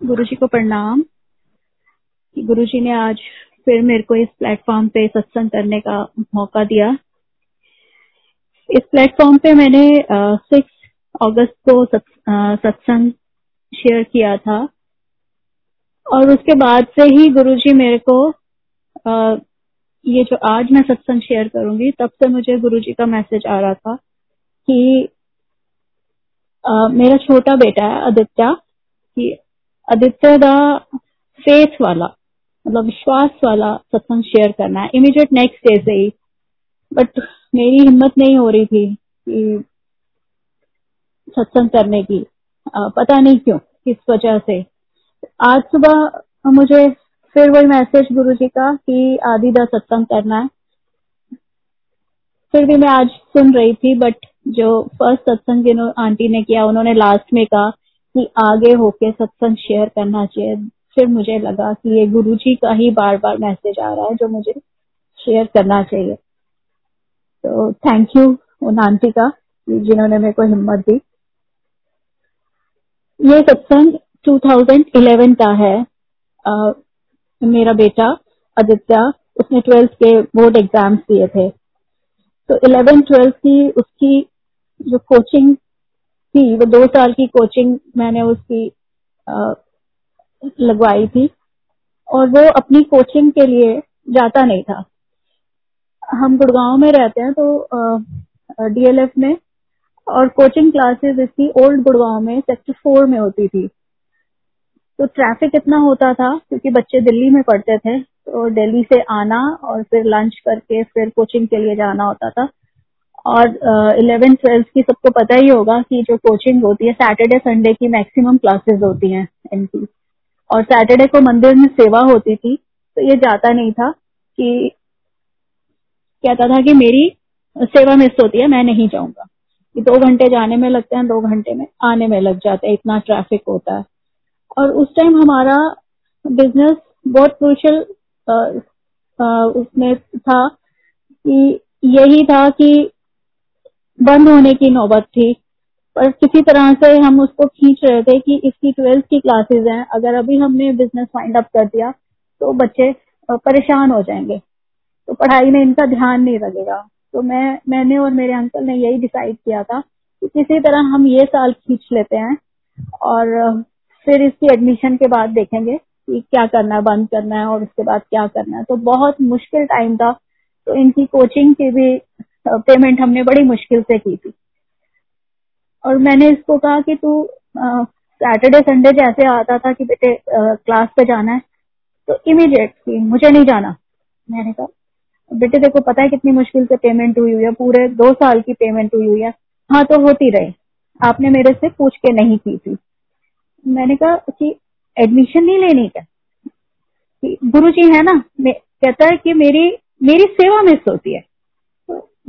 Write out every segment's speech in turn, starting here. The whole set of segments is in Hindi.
गुरु जी को प्रणाम। गुरु जी ने आज फिर मेरे को इस प्लेटफॉर्म पे सत्संग करने का मौका दिया। इस प्लेटफॉर्म पे मैंने सिक्स अगस्त को सत्संग शेयर किया था। और उसके बाद से ही गुरु जी मेरे को आ, ये जो आज मैं सत्संग शेयर करूँगी तब से मुझे गुरु जी का मैसेज आ रहा था कि आ, मेरा छोटा बेटा है आदित्य आदित्य दा फेथ वाला मतलब विश्वास वाला सत्संग शेयर करना है। इमीडिएट नेक्स्ट डे से ही। बट मेरी हिम्मत नहीं हो रही थी कि सत्संग करने की। आ, पता नहीं क्यों किस वजह से। आज सुबह मुझे फिर वही मैसेज गुरु जी का कि आदि दा सत्संग करना है। फिर भी मैं आज सुन रही थी बट जो फ़र्स्ट सत्संग जिन्होंने आंटी ने किया उन्होंने लास्ट में कहा कि आगे होके सत्संग शेयर करना चाहिए। फिर मुझे लगा कि ये गुरु जी का ही बार बार मैसेज आ रहा है जो मुझे शेयर करना चाहिए। तो थैंक यू उन आंटी का जिन्होंने मेरे को हिम्मत दी। ये सत्संग 2011 का है। आ, मेरा बेटा आदित्य उसने ट्वेल्थ के बोर्ड एग्ज़ाम्स दिए थे। तो इलेवेंथ ट्वेल्थ की उसकी जो कोचिंग थी वो दो साल की कोचिंग मैंने उसकी लगवाई थी। और वो अपनी कोचिंग के लिए जाता नहीं था। हम गुड़गांव में रहते हैं तो डीएलएफ में, और कोचिंग क्लासेस इसकी ओल्ड गुड़गांव में सेक्टर फोर में होती थी। तो ट्रैफ़िक इतना होता था, क्योंकि बच्चे दिल्ली में पढ़ते थे तो दिल्ली से आना और फिर लंच करके फिर कोचिंग के लिए जाना होता था। और इलेवेंथ ट्वेल्थ की सबको पता ही होगा कि जो कोचिंग होती है सैटरडे संडे की मैक्सिमम क्लासेस होती हैं इनकी और सैटरडे को मंदिर में सेवा होती थी तो ये जाता नहीं था कि, कहता था कि मेरी सेवा मिस होती है, मैं नहीं जाऊँगा। कि दो घंटे जाने में लगते हैं, दो घंटे में आने में लग जाते हैं, इतना ट्रैफ़िक होता है। और उस टाइम हमारा बिज़नेस बहुत क्रूशल उसमें था कि यही था कि बंद होने की नौबत थी। पर किसी तरह से हम उसको खींच रहे थे कि इसकी ट्वेल्थ की क्लासेस हैं। अगर अभी हमने बिज़नेस फाइंड अप कर दिया तो बच्चे परेशान हो जाएँगे। तो पढ़ाई में इनका ध्यान नहीं लगेगा। तो मैं, मैंने और मेरे अंकल ने यही डिसाइड किया था कि किसी तरह हम ये साल खींच लेते हैं और फिर इसकी एडमिशन के बाद देखेंगे कि क्या करना है, बंद करना है और उसके बाद क्या करना है। तो बहुत मुश्किल टाइम था। तो इनकी कोचिंग की भी पेमेंट हमने बड़ी मुश्किल से की थी। और मैंने इसको कहा कि तू सैटरडे संडे जैसे आता था कि बेटे क्लास पे जाना है तो इमीडिएट कि मुझे नहीं जाना। मैंने कहा, बेटे देखो पता है कितनी मुश्किल से पेमेंट हुई हुई है? पूरे दो साल की पेमेंट हुई हुई है। हाँ तो होती रहे। आपने मेरे से पूछ के नहीं की थी। मैंने कहा कि एडमिशन नहीं लेनी क्या? गुरु जी है ना कहता है कि मेरी मेरी सेवा मिस होती है।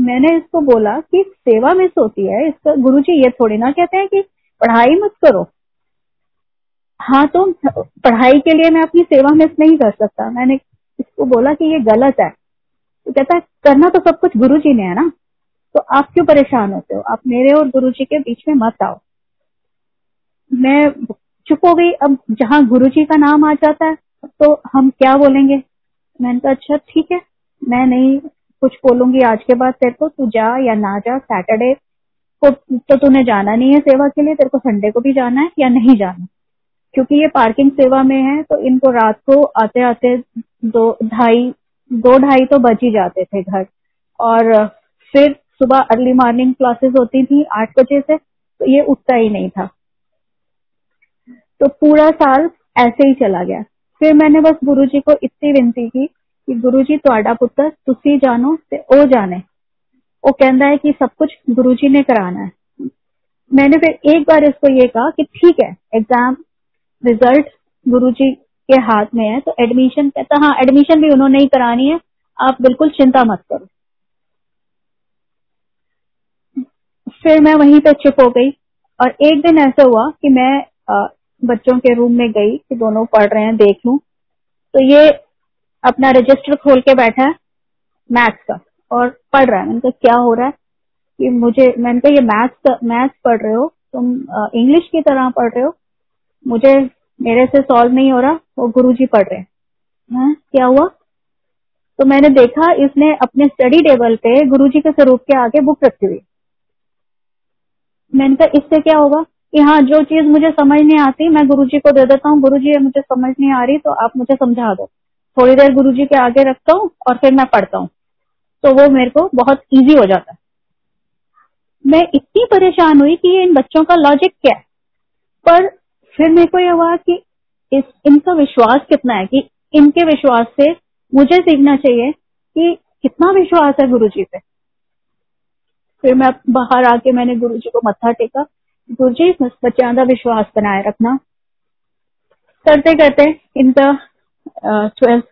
मैंने इसको बोला कि सेवा मिस होती है, इसका गुरु जी ये थोड़ी ना कहते हैं कि पढ़ाई मत करो। हाँ तो पढ़ाई के लिए मैं अपनी सेवा मिस नहीं कर सकता। मैंने इसको बोला कि ये गलत है। तो कहता है, करना तो सब कुछ गुरु जी ने, है ना? तो आप क्यों परेशान होते हो? आप मेरे और गुरु जी के बीच में मत आओ। मैं चुप हो गई। अब जहाँ गुरु जी का नाम आ जाता है तो हम क्या बोलेंगे? मैंने कहा अच्छा ठीक है। मैं नहीं कुछ बोलूँगी आज के बाद तेरे को, तू जा या ना जा सैटरडे को तो तूने जाना नहीं है सेवा के लिए, तेरे को संडे को भी जाना है या नहीं जाना? क्योंकि ये पार्किंग सेवा में है तो इनको रात को आते आते दो, ढाई दो ढाई तो बच ही जाते थे घर। और फिर सुबह अर्ली मॉर्निंग क्लासेस होती थी आठ बजे से तो ये उठता ही नहीं था। तो पूरा साल ऐसे ही चला गया। फिर मैंने बस गुरुजी को इतनी विनती की कि गुरु जी ਤੁਹਾਡਾ ਪੁੱਤਰ ਤੁਸੀਂ ਜਾਣੋ ਤੇ ਉਹ ਜਾਣੇ वो कहता है कि सब कुछ गुरु जी ने कराना है मैंने फिर एक बार इसको ये कहा कि ठीक है एग्जाम रिजल्ट गुरु जी के हाथ में है तो एडमिशन कहता हाँ एडमिशन भी उन्होंने ही करानी है आप बिल्कुल चिंता मत करो फिर मैं वहीं पे चुप हो गई और एक दिन ऐसा हुआ कि मैं आ, बच्चों के रूम में गई कि दोनों पढ़ रहे हैं देख लू तो ये अपना रजिस्टर खोल के बैठा है मैथ्स का, और पढ़ रहा है। मैंने कहा, क्या हो रहा है? कि मुझे, मैंने कहा, ये मैथ्स मैथ्स पढ़ रहे हो? तुम इंग्लिश की तरह पढ़ रहे हो? मुझे, मेरे से सॉल्व नहीं हो रहा, वो गुरु जी पढ़ रहे हैं। क्या हुआ? तो मैंने देखा, इसने अपने स्टडी टेबल पे गुरु जी के स्वरूप के आगे बुक रखी हुई। मैंने कहा, इससे क्या होगा? कि हाँ जो चीज़ मुझे समझ नहीं आती, मैं गुरु जी को दे देता हूँ। गुरु जी मुझे समझ नहीं आ रही तो आप मुझे समझा दो। थोड़ी देर गुरु जी के आगे रखता हूँ और फिर मैं पढ़ता हूँ। तो वो मेरे को बहुत ईजी हो जाता है। मैं इतनी परेशान हुई कि ये इन बच्चों का लॉजिक क्या है? पर फिर मेरे को यह हुआ कि इस, इनका विश्वास कितना है कि इनके विश्वास से मुझे सीखना चाहिए कि कितना विश्वास है गुरु जी पे। फिर मैं बाहर आके मैंने गुरु जी को मत्था टेका। गुरु जी बच्चों विश्वास बनाए रखना। करते करते इनका ट्वेल्थ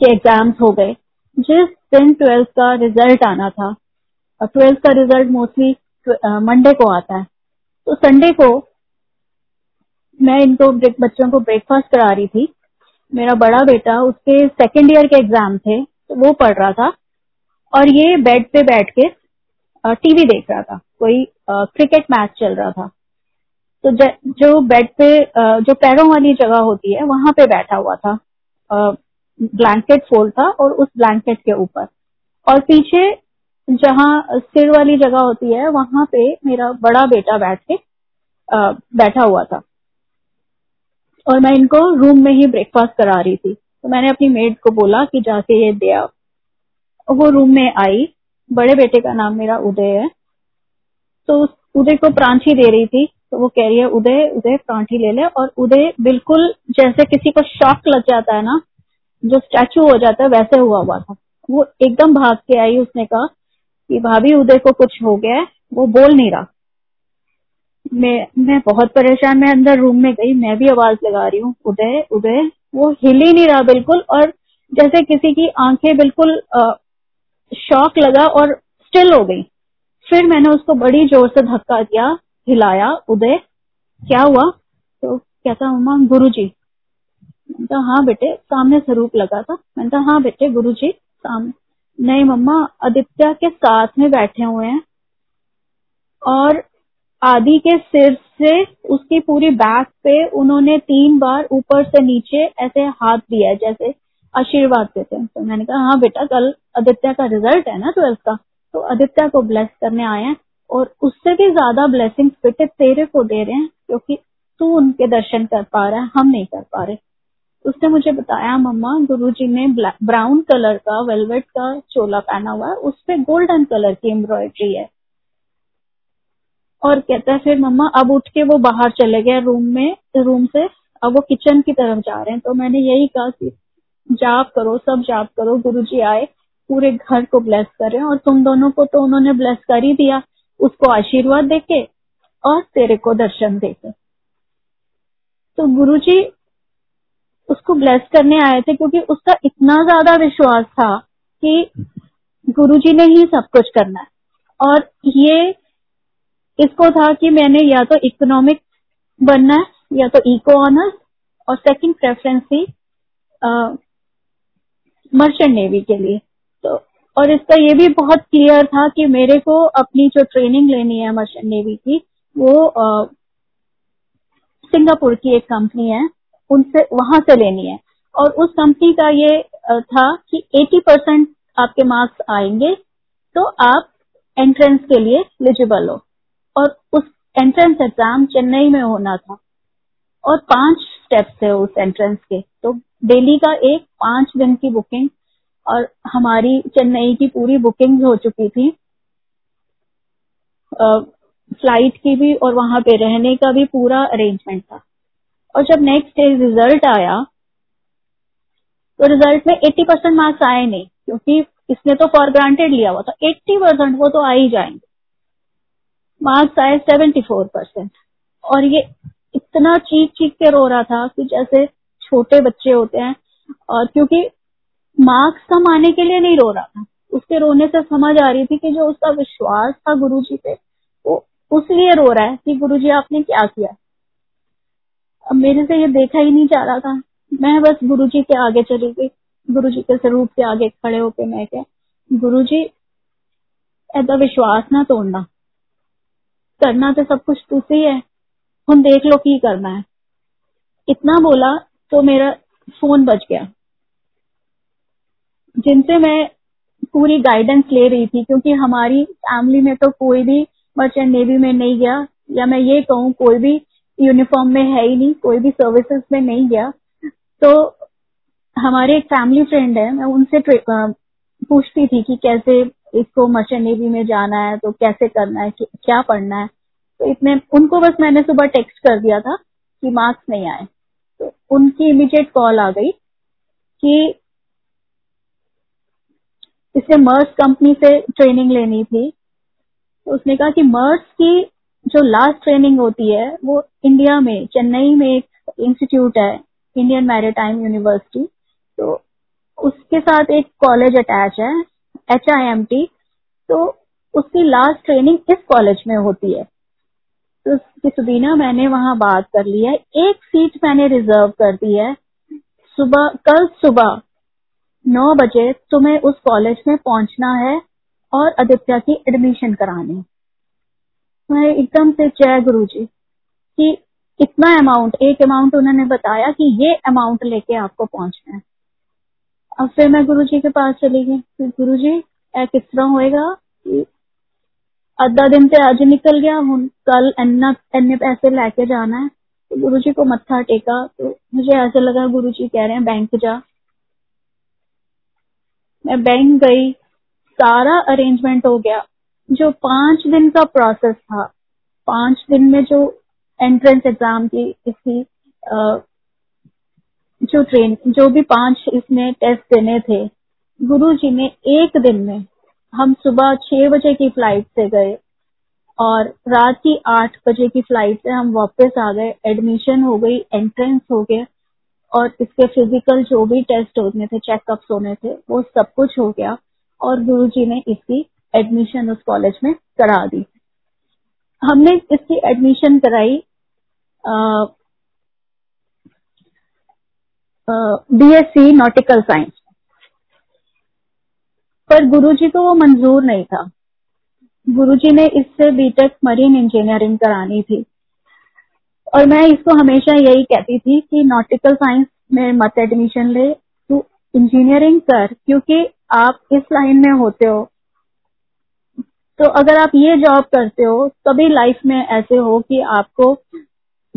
के एग्ज़ाम्स हो गए। जिस दिन ट्वेल्थ का रिज़ल्ट आना था ट्वेल्थ का रिज़ल्ट मोस्टली मंडे को आता है। तो संडे को मैं इनको बच्चों को ब्रेकफास्ट करा रही थी। मेरा बड़ा बेटा, उसके सेकेंड ईयर के एग्ज़ाम थे तो वो पढ़ रहा था। और ये बेड पे बैठ के टीवी देख रहा था। कोई क्रिकेट मैच चल रहा था। तो जो बेड पे जो पैरों वाली जगह होती है, वहाँ पे बैठा हुआ था। ब्लैंकेट फोल्ड था और उस ब्लैंकेट के ऊपर। और पीछे जहाँ सिर वाली जगह होती है, वहाँ पे मेरा बड़ा बेटा बैठ के बैठा हुआ था। और मैं इनको रूम में ही ब्रेकफास्ट करा रही थी। तो मैंने अपनी मेड को बोला कि जाके ये दे आओ। वो रूम में आई। बड़े बेटे का नाम मेरा उदय है। तो उदय को प्रांची दे रही थी तो वो कह रही है उदय उदय प्रांठी ले ले और उदय बिल्कुल जैसे किसी को शॉक लग जाता है ना, जो स्टैचू हो जाता है, वैसे हुआ हुआ था। वो एकदम भाग के आई उसने कहा कि भाभी, उदय को कुछ हो गया है, वो बोल नहीं रहा। मैं मैं बहुत परेशान, मैं अंदर रूम में गई, मैं भी आवाज़ लगा रही हूँ, उदय उदय। वो हिल ही नहीं रहा बिल्कुल और जैसे किसी की आँखें बिल्कुल शॉक लगा और स्टिल हो गई। फिर मैंने उसको बड़ी ज़ोर से धक्का दिया हिलाया, उदय, क्या हुआ? तो कहता मम्मा गुरु जी मैंने कहा हाँ बेटे सामने स्वरूप लगा था। मैंने कहा हाँ बेटे गुरु जी सामने नहीं मम्मा, आदित्य के साथ में बैठे हुए हैं और आदि के सिर से उसकी पूरी बैक पे उन्होंने तीन बार ऊपर से नीचे ऐसे हाथ दिया जैसे आशीर्वाद देते हैं। तो मैंने कहा हाँ बेटा, कल आदित्य का रिज़ल्ट है ना ट्वेल्थ का। तो आदित्य को ब्लेस करने आए हैं। और उससे भी ज़्यादा ब्लेसिंग बेटे तेरे को दे रहे हैं, क्योंकि तू उनके दर्शन कर पा रहा है, हम नहीं कर पा रहे। उसने मुझे बताया, मम्मा गुरु जी ने ब्राउन कलर का वेलवेट का चोला पहना हुआ है, उस पर गोल्डन कलर की एम्ब्रॉयडरी है। और कहता है, फिर मम्मा, अब उठ के वो बाहर चले गए रूम में रूम से, अब वो किचन की तरफ़ जा रहे हैं। तो मैंने यही कहा कि, जाप करो, सब जाप करो गुरु जी आए, पूरे घर को ब्लेस कर रहे हैं और तुम दोनों को तो उन्होंने ब्लेस कर ही दिया। उसको आशीर्वाद देके और तेरे को दर्शन देके तो गुरु जी उसको ब्लेस करने आए थे क्योंकि उसका इतना ज़्यादा विश्वास था कि गुरु जी ने ही सब कुछ करना है। और ये इसको था कि मैंने या तो इकोनॉमिक बनना है, या तो इको ऑनर्स और सेकंड प्रेफरेंस थी मर्चेंट नेवी के लिए। तो और इसका ये भी बहुत क्लियर था कि मेरे को अपनी जो ट्रेनिंग लेनी है मर्चेंट नेवी की, वो सिंगापुर की एक कंपनी है, उनसे, वहाँ से लेनी है। और उस कंपनी का ये था कि 80 परसेंट आपके मार्क्स आएँगे तो आप एंट्रेंस के लिए एलिजिबल हो। और उस एंट्रेंस एग्ज़ाम चेन्नई में होना था। और पाँच स्टेप्स थे उस एंट्रेंस के। तो डेली का एक पाँच दिन की बुकिंग और हमारी चेन्नई की पूरी बुकिंग हो चुकी थी। फ़्लाइट की भी और वहाँ पे रहने का भी पूरा अरेंजमेंट था। और जब नेक्स्ट डे रिज़ल्ट आया तो रिज़ल्ट में 80 परसेंट मार्क्स आए नहीं, क्योंकि इसने तो फॉर ग्रांटेड लिया हुआ था। 80 परसेंट वो तो आ ही जाएँगे। मार्क्स आए 74 परसेंट और ये इतना चीख चीख के रो रहा था कि जैसे छोटे बच्चे होते हैं, और क्योंकि मार्क्स कम आने के लिए नहीं रो रहा था। उसके रोने से समझ आ रही थी कि जो उसका विश्वास था गुरु जी पे, वो उस लिए रो रहा है कि गुरु जी आपने क्या किया? अब मेरे से ये देखा ही नहीं जा रहा था। मैं बस गुरु जी के आगे चली गई। गुरु जी के स्वरूप के आगे खड़े होके मैं क्या गुरु जी ऐसा विश्वास ना तोड़ना। करना तो सब कुछ तुसी है हम देख लो की करना है। इतना बोला तो मेरा फ़ोन बच गया। जिनसे मैं पूरी गाइडेंस ले रही थी, क्योंकि हमारी फैमिली में तो कोई भी मर्चेंट नेवी में नहीं गया, या मैं ये कहूँ, कोई भी यूनिफॉर्म में है ही नहीं, कोई भी सर्विसेज़ में नहीं गया। तो हमारे एक फैमिली फ्रेंड है, मैं उनसे पूछती थी कि कैसे इसको मर्चेंट नेवी में जाना है तो कैसे करना है क्या पढ़ना है। तो इतने, उनको बस मैंने सुबह टेक्स्ट कर दिया था कि मार्क्स नहीं आए। तो उनकी इमीडिएट कॉल आ गई कि इसे मर्स कंपनी से ट्रेनिंग लेनी थी। तो उसने कहा कि मर्स की जो लास्ट ट्रेनिंग होती है, वो इंडिया में चेन्नई में एक इंस्टीट्यूट है इंडियन मैरिटाइम यूनिवर्सिटी तो उसके साथ एक कॉलेज अटैच है एच आई एम टी तो उसकी लास्ट ट्रेनिंग इस कॉलेज में होती है। तो सुबीना मैंने वहाँ बात कर ली है। एक सीट मैंने रिज़र्व कर दी है। सुबह, कल सुबह नौ बजे तुम्हें उस कॉलेज में पहुँचना है और आदित्य की एडमिशन करानी। मैं एकदम से जय गुरु जी कि इतना अमाउंट एक अमाउंट उन्होंने बताया कि ये अमाउंट लेके आपको पहुँचना है। अब फिर मैं गुरु जी के पास चली गई। फिर गुरु जी किस तरह होएगा अद्धा दिन से आज निकल गया हूँ कल अन्ना, अन्य पैसे लेके जाना है। तो गुरु जी को मत्था टेका तो मुझे ऐसा लगा गुरु जी कह रहे हैं, बैंक जा। मैं बैंक गई। सारा अरेंजमेंट हो गया, जो पाँच दिन का प्रोसेस था। पाँच दिन में जो एंट्रेंस एग्ज़ाम की इसकी जो ट्रेन जो भी पाँच इसमें टेस्ट देने थे, गुरु जी ने एक दिन में हम सुबह छह बजे की फ़्लाइट से गए और रात की आठ बजे की फ़्लाइट से हम वापस आ गए। एडमिशन हो गई एंट्रेंस हो गया। और इसके फ़िज़िकल जो भी टेस्ट होने थे चेकअप्स होने थे, वो सब कुछ हो गया और गुरु जी ने इसकी एडमिशन उस कॉलेज में करा दी। हमने इसकी एडमिशन कराई बीएससी नॉटिकल साइंस पर गुरुजी को वो मंजूर नहीं था। गुरुजी ने इससे बीटेक मरीन इंजीनियरिंग करानी थी। और मैं इसको हमेशा यही कहती थी कि नॉटिकल साइंस में मत एडमिशन ले, तू इंजीनियरिंग कर, क्योंकि आप इस लाइन में होते हो। तो अगर आप ये जॉब करते हो कभी लाइफ में ऐसे हो कि आपको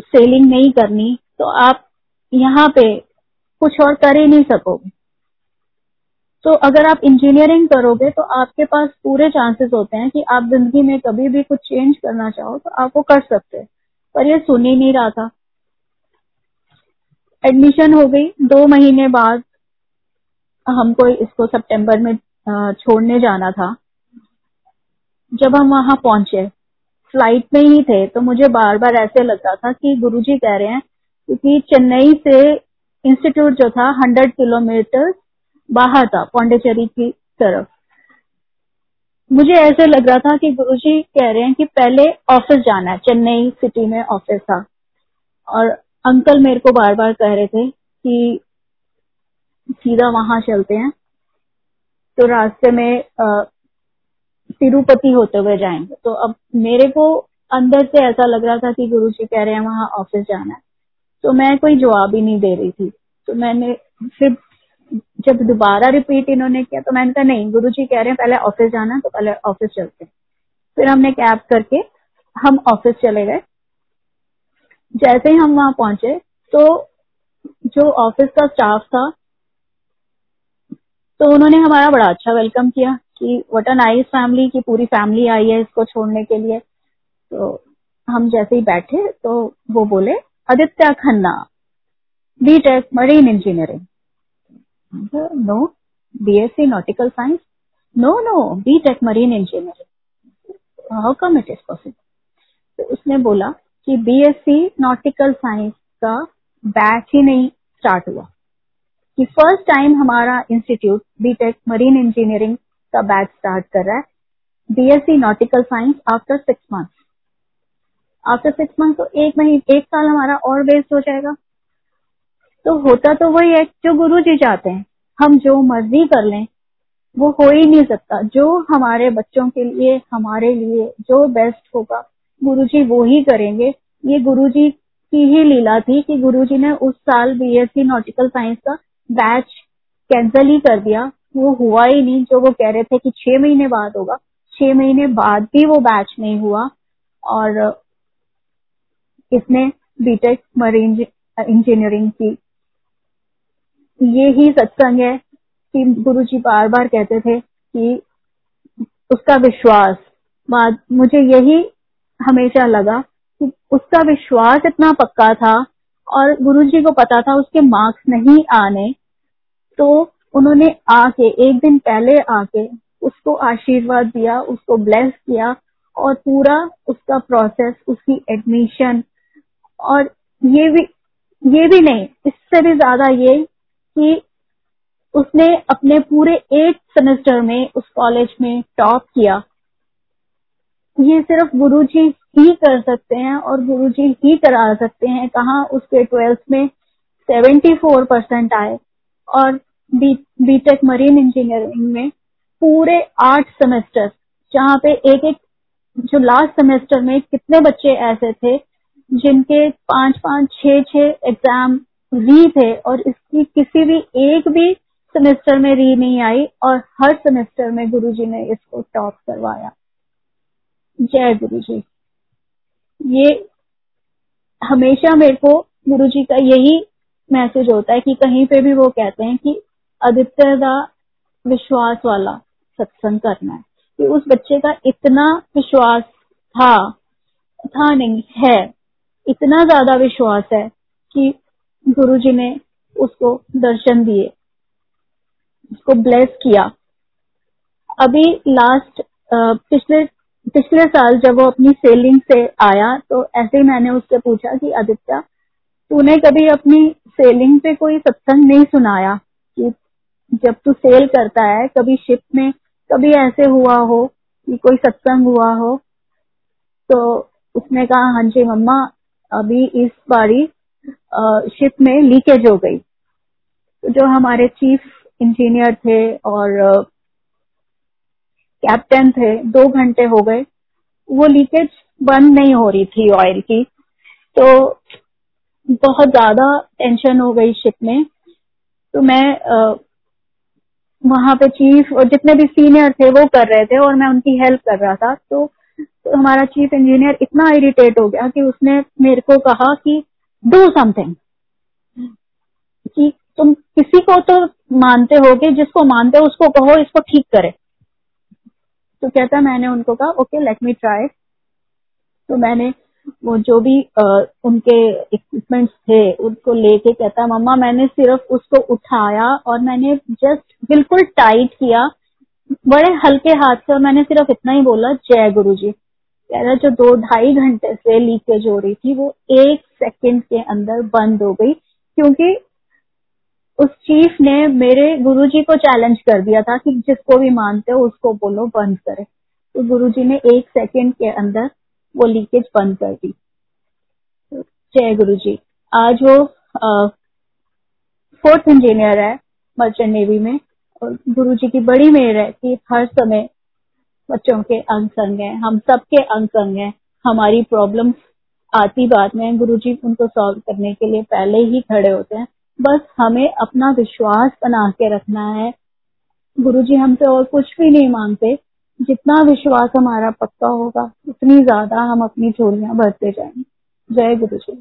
सेलिंग नहीं करनी तो आप यहाँ पे कुछ और कर ही नहीं सकोगे। तो अगर आप इंजीनियरिंग करोगे तो आपके पास पूरे चांसेस होते हैं कि आप ज़िंदगी में कभी भी कुछ चेंज करना चाहो तो आप वो कर सकते हैं। पर ये सुन ही नहीं रहा था। एडमिशन हो गई। दो महीने बाद हमको इसको सितंबर में छोड़ने जाना था। जब हम वहाँ पहुँचे फ़्लाइट में ही थे तो मुझे बार बार ऐसे लगता था कि गुरुजी कह रहे हैं, क्योंकि चेन्नई से इंस्टीट्यूट जो था हंड्रेड किलोमीटर बाहर था, पौंडेचेरी की तरफ़। मुझे ऐसे लग रहा था कि गुरुजी कह रहे हैं कि पहले ऑफ़िस जाना है, चेन्नई सिटी में ऑफ़िस था। और अंकल मेरे को बार बार कह रहे थे कि सीधा वहाँ चलते हैं तो रास्ते में तिरुपति होते हुए जाएँगे। तो अब मेरे को अंदर से ऐसा लग रहा था कि गुरु जी कह रहे हैं वहाँ ऑफ़िस जाना है। तो मैं कोई जवाब ही नहीं दे रही थी। तो मैंने फिर जब दोबारा रिपीट इन्होंने किया तो मैंने कहा, नहीं गुरु जी कह रहे हैं, पहले ऑफ़िस जाना तो पहले ऑफ़िस चलते हैं. फिर हमने कैब करके हम ऑफ़िस चले गए। जैसे ही हम वहाँ पहुँचे तो जो ऑफ़िस का स्टाफ था तो उन्होंने हमारा बड़ा अच्छा वेलकम किया कि वट अ नाइस फैमिली की पूरी फैमिली आई है इसको छोड़ने के लिए। तो हम जैसे ही बैठे तो वो बोले, Aditya Khanna B tech marine engineering no BSc nautical science no no B tech marine engineering how come it is possible तो उसने बोला कि बीएससी नॉटिकल साइंस का बैच ही नहीं स्टार्ट हुआ। कि फ़र्स्ट टाइम हमारा institute B tech marine engineering का बैच स्टार्ट कर रहा है। BSc nautical science after six months after six month तो एक महीने, एक साल हमारा और वेस्ट हो जाएगा। तो होता तो वही है, जो गुरु जी चाहते हैं, हम जो मर्ज़ी कर लें, वो हो ही नहीं सकता। जो हमारे बच्चों के लिए, हमारे लिए जो बेस्ट होगा गुरु जी वो ही करेंगे। ये गुरु जी की ही लीला थी कि गुरु जी ने उस साल बीएससी नॉटिकल साइंस का बैच कैंसिल ही कर दिया। वो हुआ ही नहीं, जो वो कह रहे थे कि छह महीने बाद होगा। छह महीने बाद भी वो बैच नहीं हुआ और इसने बीटेक मरीन इंजीनियरिंग की ये ही सत्संग है कि गुरु जी बार बार कहते थे कि उसका विश्वास मुझे यही हमेशा लगा कि उसका विश्वास इतना पक्का था और गुरु जी को पता था उसके मार्क्स नहीं आने तो उन्होंने आके एक दिन पहले आके उसको आशीर्वाद दिया, उसको ब्लेस किया और पूरा उसका प्रोसेस उसकी एडमिशन और ये भी ये भी नहीं, इससे भी ज़्यादा ये कि उसने अपने पूरे एट सेमेस्टर में उस कॉलेज में टॉप किया। ये सिर्फ़ गुरुजी ही कर सकते हैं और गुरुजी ही करा सकते हैं कहा उसके ट्वेल्थ में सेवेंटी फोर परसेंट आए। और बीटेक मरीन इंजीनियरिंग में पूरे आठ सेमेस्टर जहाँ पे एक एक जो लास्ट सेमेस्टर में कितने बच्चे ऐसे थे जिनके पाँच पाँच छह एग्ज़ाम री थे और इसकी किसी भी एक भी सेमेस्टर में री नहीं आई और हर सेमेस्टर में गुरुजी ने इसको टॉप करवाया। जय गुरु जी ये हमेशा मेरे को गुरु जी का यही मैसेज होता है कि कहीं पे भी वो कहते हैं कि आदित्य का विश्वास वाला सत्संग करना है। कि उस बच्चे का इतना विश्वास था था नहीं, है। इतना ज़्यादा विश्वास है कि गुरु जी ने उसको दर्शन दिए, उसको ब्लेस किया। अभी लास्ट पिछले पिछले साल जब वो अपनी सेलिंग से आया तो ऐसे ही मैंने उससे पूछा कि, आदित्य, तूने कभी अपनी सेलिंग पे कोई सत्संग नहीं सुनाया कि जब तू सेल करता है, कभी शिप में, कभी ऐसे हुआ हो कि कोई सत्संग हुआ हो? तो उसने कहा हाँ जी मम्मा, अभी इस बारी शिप में लीकेज हो गई। जो हमारे चीफ इंजीनियर थे और कैप्टन थे दो घंटे हो गए। वो लीकेज बंद नहीं हो रही थी ऑयल की। तो बहुत ज़्यादा टेंशन हो गई शिप में। तो मैं वहाँ पे चीफ और जितने भी सीनियर थे वो कर रहे थे और मैं उनकी हेल्प कर रहा था। तो, तो हमारा चीफ इंजीनियर इतना इरिटेट हो गया कि उसने मेरे को कहा कि डू समथिंग कि तुम किसी को तो मानते होगे जिसको मानते हो उसको कहो इसको ठीक करे। तो कहता मैंने उनको कहा ओके लेट मी ट्राई तो मैंने वो जो भी आ, उनके इक्विपमेंट्स थे उनको लेके कहता मम्मा मैंने सिर्फ़ उसको उठाया और मैंने जस्ट बिल्कुल टाइट किया बड़े हल्के हाथ से और मैंने सिर्फ़ इतना ही बोला जय गुरु जी कह रहा जो दो ढाई घंटे से लीकेज हो रही थी, वो एक सेकंड के अंदर बंद हो गई, क्योंकि उस चीफ ने मेरे गुरुजी को चैलेंज कर दिया था कि जिसको भी मानते हो, उसको बोलो, बंद करे। तो गुरुजी ने एक सेकंड के अंदर वो लीकेज बंद कर दी। जय गुरु जी आज वो फोर्थ इंजीनियर है मर्चेंट नेवी में, और गुरु जी की बड़ी मेहर है कि हर समय बच्चों के अंग संग है, हम सबके अंग संग है। हमारी प्रॉब्लम आती बाद में गुरु जी उनको सॉल्व करने के लिए पहले ही खड़े होते हैं। बस हमें अपना विश्वास बना के रखना है। गुरु जी हमसे और कुछ भी नहीं मांगते। जितना विश्वास हमारा पक्का होगा, उतनी ज़्यादा हम अपनी झोलियाँ भरते जाएँगे। जय गुरु जी